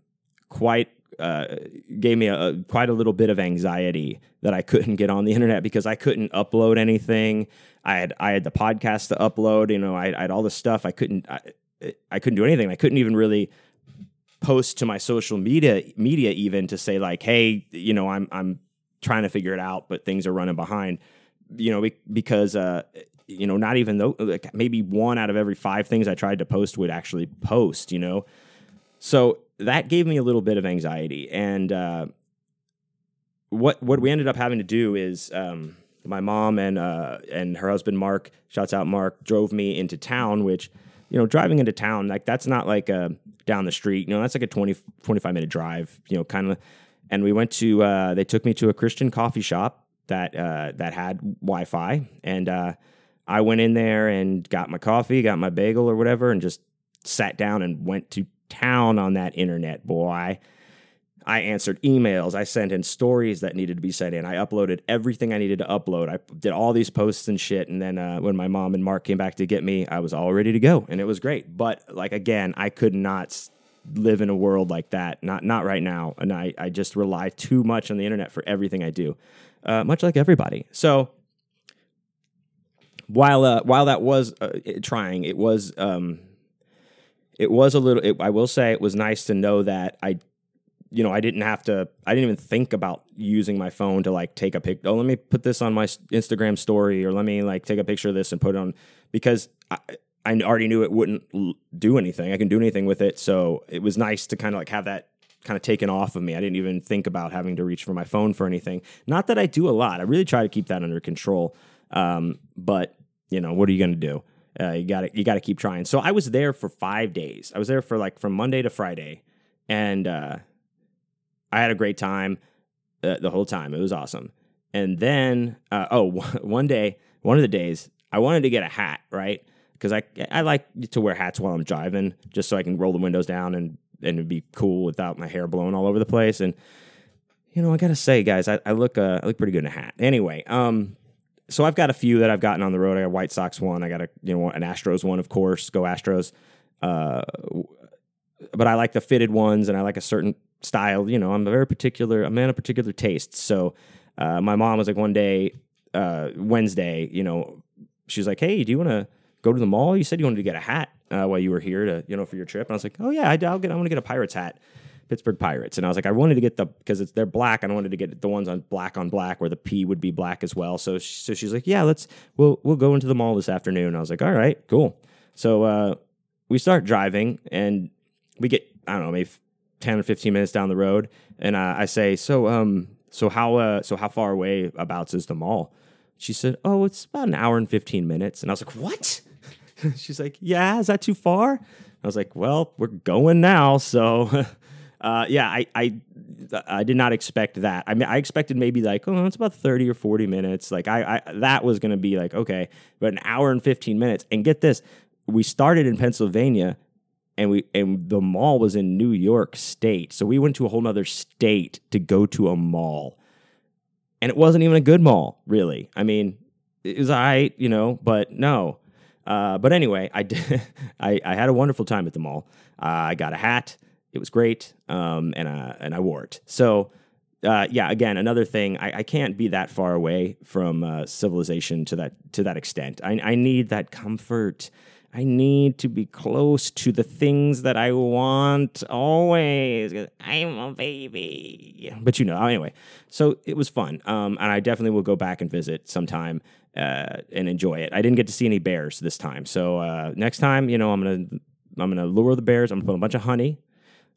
quite uh, gave me a, a, quite a little bit of anxiety that I couldn't get on the internet because I couldn't upload anything. I had I had the podcast to upload. You know, I, I had all this stuff. I couldn't I, I couldn't do anything. I couldn't even really post to my social media media even to say like, hey, you know, I'm I'm trying to figure it out, but things are running behind. You know, because uh, you know, not even though like maybe one out of every five things I tried to post would actually post. You know, so that gave me a little bit of anxiety, and uh, what what we ended up having to do is. Um, my mom and uh, and her husband Mark, shouts out Mark, drove me into town, which you know, driving into town, like that's not like a down the street, you know, that's like a 20, 25 minute drive, you know, kind of. And we went to, uh, they took me to a Christian coffee shop that, uh, that had Wi Fi. And, uh, I went in there and got my coffee, got my bagel or whatever, and just sat down and went to town on that internet, boy. I answered emails. I sent in stories that needed to be sent in. I uploaded everything I needed to upload. I did all these posts and shit. And then uh, when my mom and Mark came back to get me, I was all ready to go, and it was great. But like again, I could not live in a world like that. Not not right now. And I I just rely too much on the internet for everything I do, uh, much like everybody. So while uh, while that was uh, trying, it was um, it was a little. It, I will say it was nice to know that I you know, I didn't have to, I didn't even think about using my phone to like take a pic. Oh, let me put this on my Instagram story or let me like take a picture of this and put it on because I, I already knew it wouldn't do anything. I can do anything with it. So it was nice to kind of like have that kind of taken off of me. I didn't even think about having to reach for my phone for anything. Not that I do a lot. I really try to keep that under control. Um, but you know, what are you going to do? Uh, you got to you got to keep trying. So I was there for five days. I was there for like from Monday to Friday, and uh, I had a great time uh, the whole time. It was awesome. And then, uh, oh, one day, one of the days, I wanted to get a hat, right? Because I I like to wear hats while I'm driving, just so I can roll the windows down and and it'd be cool without my hair blowing all over the place. And you know, I gotta say, guys, I, I look uh, I look pretty good in a hat. Anyway, um, so I've got a few that I've gotten on the road. I got White Sox one. I got a you know an Astros one, of course. Go Astros. Uh, but I like the fitted ones, and I like a certain style. You know, I'm a very particular. I'm man of particular taste. So uh, my mom was like one day, uh, Wednesday. You know, she's like, "Hey, do you want to go to the mall? You said you wanted to get a hat uh, while you were here to you know for your trip." And I was like, "Oh yeah, I, will get. I want to get a Pirates hat." Pittsburgh Pirates. And I was like, I wanted to get the because it's they're black. I wanted to get the ones on black on black where the P would be black as well. So so she's like, yeah, let's we'll we'll go into the mall this afternoon. I was like, all right, cool. So uh, we start driving and we get I don't know maybe ten or fifteen minutes down the road, and uh, I say, so um so how uh so how far away abouts is the mall? She said, oh, it's about an hour and fifteen minutes. And I was like, what? She's like, yeah, is that too far? I was like, well, we're going now, so uh, yeah, I, I I did not expect that. I mean, I expected maybe like oh, it's about thirty or forty minutes. Like I, I that was going to be like okay, but an hour and fifteen minutes. And get this, we started in Pennsylvania, and we and the mall was in New York State, so we went to a whole other state to go to a mall, and it wasn't even a good mall, really. I mean, it was all right, you know, but no. Uh, but anyway, I did. I, I had a wonderful time at the mall. Uh, I got a hat it was great, um, and uh, and I wore it. So. Uh, yeah, again, another thing. I, I, can't be that far away from uh, civilization to that to that extent. I, I need that comfort. I need to be close to the things that I want always. I'm a baby. But you know, anyway. So it was fun. Um, and I definitely will go back and visit sometime uh, and enjoy it. I didn't get to see any bears this time. So uh, next time, you know, I'm to I'm gonna lure the bears. I'm gonna put a bunch of honey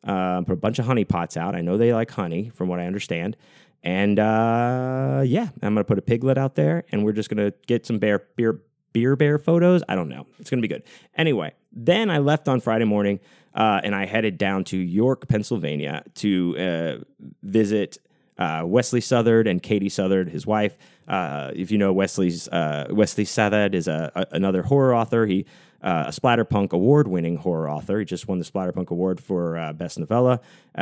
uh, put a bunch of honey pots out. I know they like honey, from what I understand. And uh, yeah, I'm gonna put a piglet out there, and we're just gonna get some bear beer beer bear photos. I don't know. It's gonna be good. Anyway, then I left on Friday morning, uh, and I headed down to York, Pennsylvania, to uh, visit uh, Wesley Southard and Katie Southard, his wife. Uh, if you know Wesley's uh, Wesley Southard is a, a, another horror author. He uh, a Splatterpunk award-winning horror author. He just won the Splatterpunk award for uh, best novella, uh,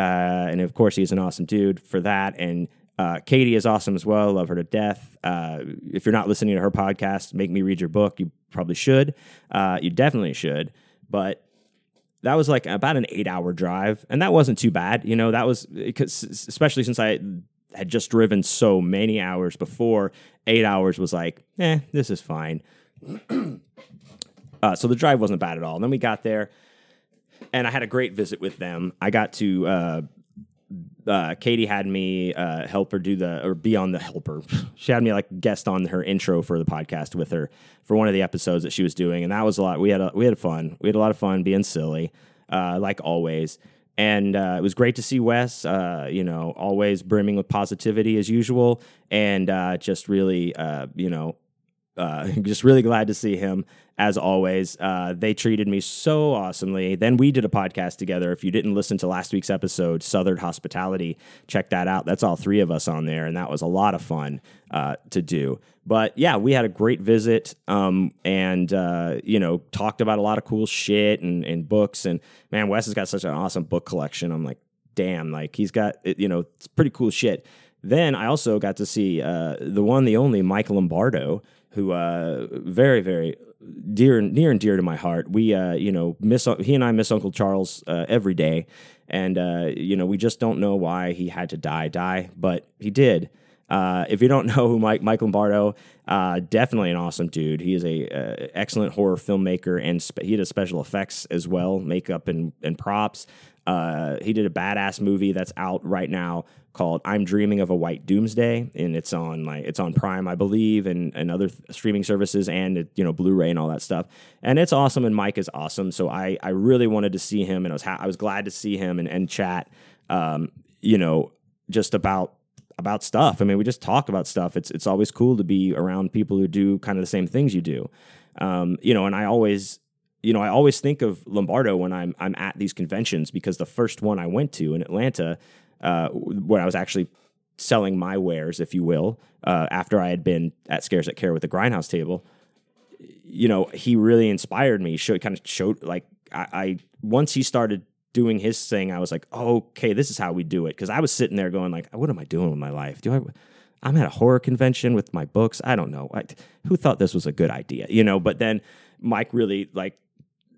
and of course he's an awesome dude for that. And Katie is awesome as well. Love her to death. If you're not listening to her podcast, make me read your book. You probably should. You definitely should. But that was like about an eight-hour drive, and that wasn't too bad. You know, that was because especially since I had just driven so many hours before. Eight hours was like, eh, this is fine. Uh, so the drive wasn't bad at all. And then we got there, and I had a great visit with them. I got to. Uh, uh, Katie had me uh, help her do the or be on the helper. she had me like guest on her intro for the podcast with her for one of the episodes that she was doing, and that was a lot. We had a, we had fun. We had a lot of fun being silly, uh, like always. And uh, it was great to see Wes, uh, you know, always brimming with positivity as usual, and uh, just really, you know, uh, just really glad to see him as always. Uh, they treated me so awesomely. Then we did a podcast together. If you didn't listen to last week's episode, Southern Hospitality, check that out. That's all three of us on there, and that was a lot of fun uh, to do. But yeah, we had a great visit, um, and uh, you know, talked about a lot of cool shit and, and books. And man, Wes has got such an awesome book collection. I'm like, damn, like he's got you know, it's pretty cool shit. Then I also got to see uh, the one, the only Mike Lombardo who uh, very very dear near and dear to my heart. We uh, you know miss he and I miss Uncle Charles uh, every day, and uh, you know we just don't know why he had to die die, but he did. Uh, if you don't know who Mike Mike Lombardo, uh, definitely an awesome dude. He is a excellent horror filmmaker, and spe- he did special effects as well, makeup and and props. Uh, he did a badass movie that's out right now called "I'm Dreaming of a White Doomsday," and it's on like it's on Prime, I believe, and and other th- streaming services, and you know Blu-ray and all that stuff. And it's awesome, and Mike is awesome. So I I really wanted to see him, and I was ha- I was glad to see him and and chat. Um, you know, just about about stuff. I mean, we just talk about stuff. It's it's always cool to be around people who do kind of the same things you do. Um, you know, and I always you know, I always think of Lombardo when I'm I'm at these conventions because the first one I went to in Atlanta, uh, where I was actually selling my wares, if you will, uh, after I had been at Scares That Care with the Grindhouse table, you know, he really inspired me. Showed kind of showed like I, I once he started doing his thing, I was like, oh, okay, this is how we do it. Because I was sitting there going like, what am I doing with my life? Do I? I'm at a horror convention with my books. I don't know. I, who thought this was a good idea, you know? But then Mike really like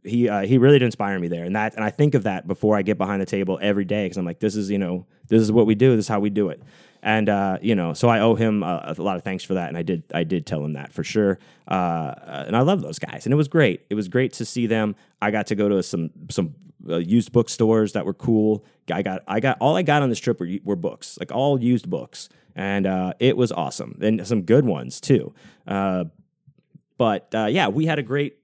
he uh, he really did inspire me there, and that and I think of that before I get behind the table every day because I'm like, this is you know this is what we do, this is how we do it, and uh, you know, so I owe him a, a, lot of thanks for that, and I did I did tell him that for sure, uh, and I love those guys, and it was great. It was great to see them. I got to go to some some uh, used bookstores that were cool. I got I got all I got on this trip were were books, like all used books, and uh, it was awesome, and some good ones too. Uh, but yeah, we had a great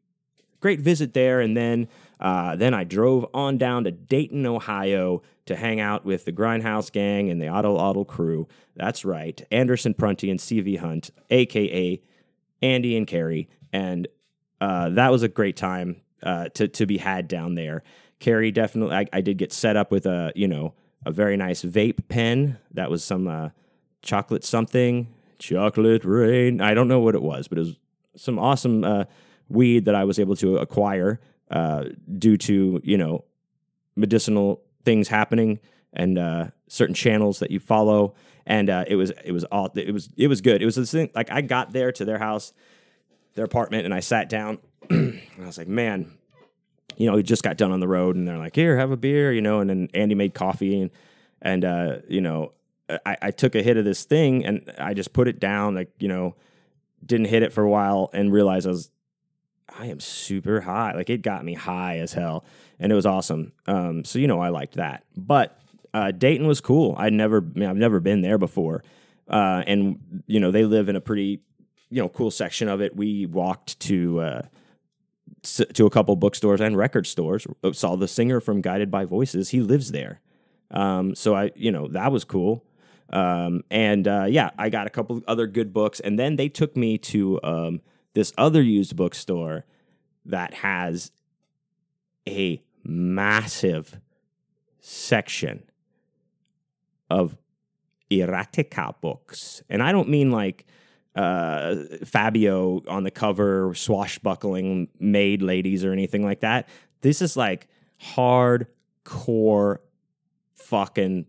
great visit there. And then uh, then I drove on down to Dayton, Ohio to hang out with the Grindhouse gang and the Otto Otto crew. That's right, Andersen Prunty and CV Hunt, aka Andy and Carrie, and uh, that was a great time uh, to to be had down there. Carrie definitely, I, I, did get set up with a you know a very nice vape pen. That was some uh, chocolate something, chocolate rain. I don't know what it was, but it was some awesome uh, weed that I was able to acquire uh, due to you know medicinal things happening and uh, certain channels that you follow. And uh, it was it was all it was it was good. It was this thing like I got there to their house, their apartment, and I sat down. and I was like, man, you know, we just got done on the road, and they're like, here, have a beer, you know. And then Andy made coffee, and and uh, you know, I, I took a hit of this thing, and I just put it down, like you know, didn't hit it for a while, and realized I was I am super high. Like it got me high as hell, and it was awesome. Um, so you know, I liked that. But uh, Dayton was cool. I'd never, I I've never been there before, uh, and you know, they live in a pretty, you know, cool section of it. We walked to uh, to a couple bookstores and record stores. Uh, saw the singer from Guided by Voices. He lives there. Um, so I, you know, that was cool. Um, and uh, yeah, I got a couple other good books, and then they took me to um, this other used bookstore that has a massive section of erotica books. And I don't mean like uh, Fabio on the cover, swashbuckling maid ladies or anything like that. This is like hardcore fucking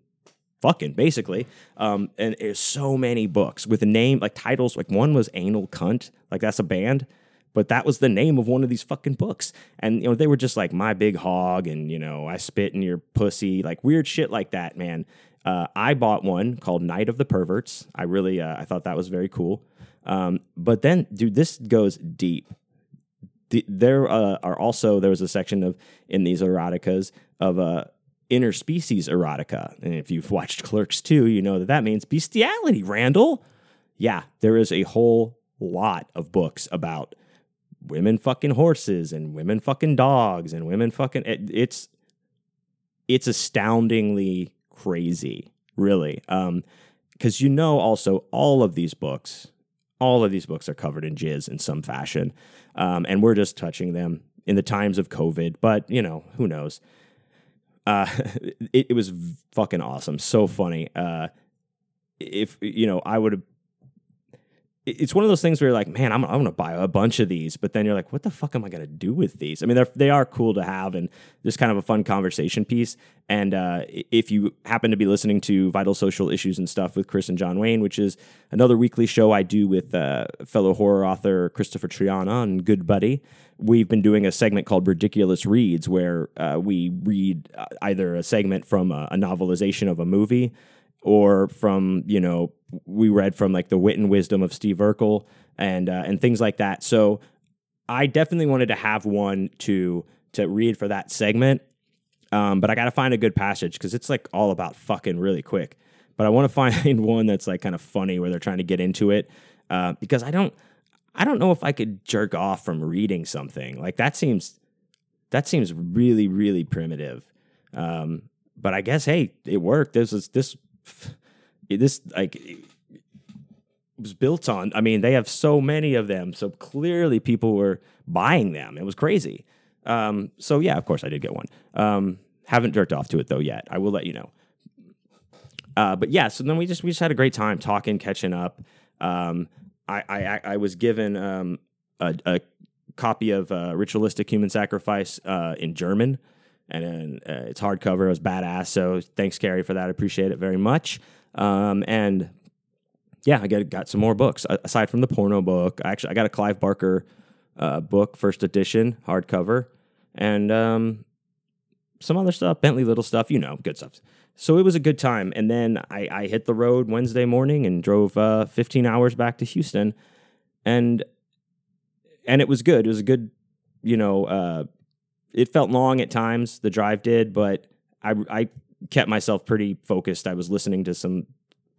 fucking basically. Um, and there's so many books with a name like titles. Like one was Anal Cunt, like that's a band, but that was the name of one of these fucking books. And you know they were just like my big hog, and you know I spit in your pussy, like weird shit like that, man. Uh, I bought one called Night of the Perverts. I really uh, I thought that was very cool. Um, but then, dude, this goes deep. The, there uh, are also there was a section of in these eroticas of uh, interspecies erotica. And if you've watched Clerks 2, you know that that means bestiality, Randall. Yeah, there is a whole lot of books about women fucking horses and women fucking dogs and women fucking it, it's it's astoundingly crazy, really. Um cuz you know also all of these books all of these books are covered in jizz in some fashion. Um, and we're just touching them in the times of COVID, but you know, who knows? Uh, it, it, was fucking awesome. So funny. Uh, if you know, I would have. It's one of those things where you're like, man, I'm, I'm going to buy a bunch of these, but then you're like, what the fuck am I going to do with these? I mean, they're, they are cool to have and just kind of a fun conversation piece. And uh, if you happen to be listening to Vital Social Issues and stuff with Chris and John Wayne, which is another weekly show I do with uh, fellow horror author Christopher Triana and Good Buddy, we've been doing a segment called Ridiculous Reads, where uh, we read uh, either a segment from a, a, novelization of a movie or from you know we read from like the wit and wisdom of Steve Urkel and uh, and things like that. So I definitely wanted to have one to to read for that segment, um, but I got to find a good passage because it's like all about fucking really quick. But I want to find one that's like kind of funny where they're trying to get into it uh, because I don't I don't know if I could jerk off from reading something like that seems that seems really really primitive. Um, but I guess hey, it worked. This is this this like was built on. I mean, they have so many of them, so clearly people were buying them. It was crazy. Um, so yeah, of course I did get one. Um, haven't jerked off to it though yet. I will let you know. Uh, but yeah, so then we just we just had a great time talking, catching up. Um, I, I I was given um, a, a, copy of uh, Ritualistic Human Sacrifice uh, in German, and uh, it's hardcover. It was badass. So thanks, Carrie, for that. I appreciate it very much. Um, and yeah, I got got some more books aside from the porno book. I actually I got a Clive Barker uh, book, first edition, hardcover, and um, some other stuff, Bentley Little stuff, you know, good stuff. So it was a good time. And then I, I hit the road Wednesday morning and drove uh, 15 hours back to Houston, and and it was good. It was a good, you know, uh, it felt long at times. The drive did, but I I kept myself pretty focused. I was listening to some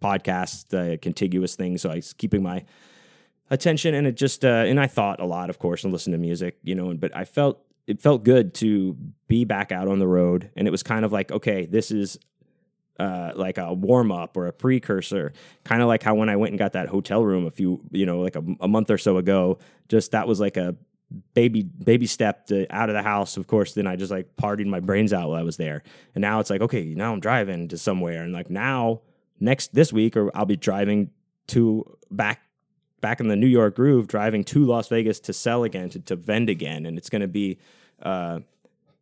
podcast, uh, contiguous things. So I was keeping my attention, and it just uh, and I thought a lot, of course, and listened to music, you know. But I felt it felt good to be back out on the road, and it was kind of like, okay, this is uh, like a warm up or a precursor, kind of like how when I went and got that hotel room a few, you know, like a, a month or so ago, just that was like a baby baby step to, out of the house. Of course, then I just like partied my brains out while I was there, and now it's like okay, now I'm driving to somewhere, and like now next this week, or I'll be driving to back back in the New York groove, driving to Las Vegas to sell again, to, to vend again, and it's going to be, uh,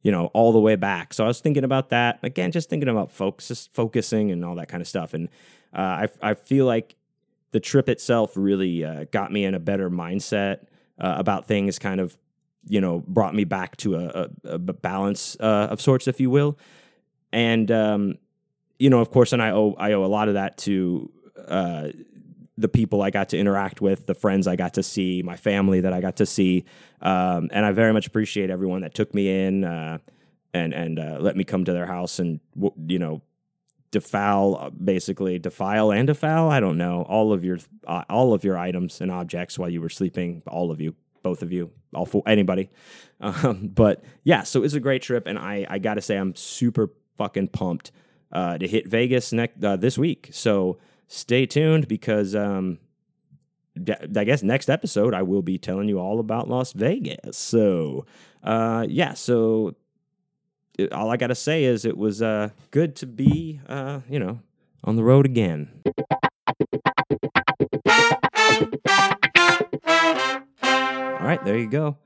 you know, all the way back. So I was thinking about that. Again, just thinking about focus, focusing and all that kind of stuff, and uh, I I feel like the trip itself really uh, got me in a better mindset uh, about things, kind of, you know, brought me back to a, a, a balance uh, of sorts, if you will, and um, you know, of course, and I owe I owe a lot of that to uh, the people I got to interact with, the friends I got to see, my family that I got to see, um, and I very much appreciate everyone that took me in uh, and and uh, let me come to their house and you know defile uh, basically defile and defile I don't know all of your uh, all of your items and objects while you were sleeping all of you both of you all for anybody um, but yeah so it's a great trip and I I got to say I'm super fucking pumped uh, to hit Vegas next uh, this week. So stay tuned because um, I guess next episode I will be telling you all about Las Vegas. So uh, yeah, so it, all I got to say is it was uh, good to be uh, you know on the road again. All right, there you go.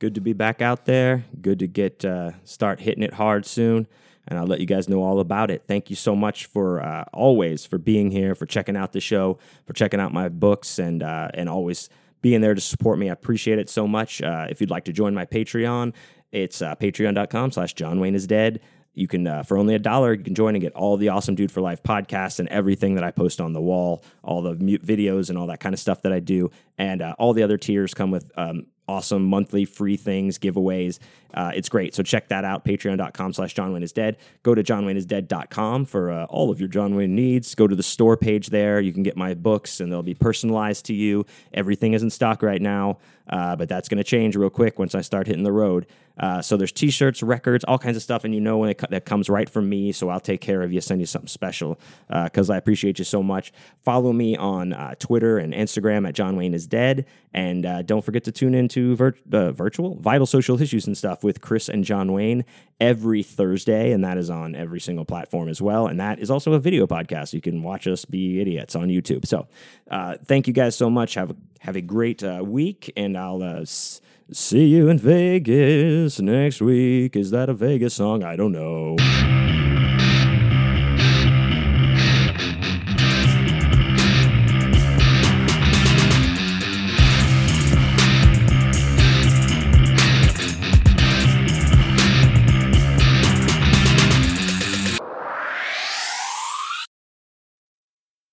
Good to be back out there. Good to get uh, start hitting it hard soon and I'll let you guys know all about it. Thank you so much for uh, always for being here, for checking out the show, for checking out my books, and uh, and always being there to support me. I appreciate it so much. Uh, if you'd like to join my Patreon, it's uh, patreon.com slash John Wayne is dead. You can, uh, for only a dollar, you can join and get all the Awesome Dude for Life podcasts and everything that I post on the wall, all the mute videos and all that kind of stuff that I do. And uh, all the other tiers come with um, awesome monthly free things, giveaways. Uh, it's great. So check that out, patreon.com slash John Wayne is dead. Go to johnwayneisdead.com for uh, all of your John Wayne needs. Go to the store page there. You can get my books and they'll be personalized to you. Everything is in stock right now, uh, but that's going to change real quick once I start hitting the road. Uh, so there's t-shirts, records, all kinds of stuff, and you know when it that comes right from me. So I'll take care of you, send you something special because uh, I appreciate you so much. Follow me on uh, Twitter and Instagram at John Wayne is dead, and don't forget to tune into vir- virtual vital social issues and stuff with Chris and John Wayne every Thursday, and that is on every single platform as well. And that is also a video podcast. You can watch us be idiots on YouTube. So, uh, thank you guys so much. Have a, have a great uh, week, and I'll uh, s- see you in Vegas next week. Is that a Vegas song? I don't know.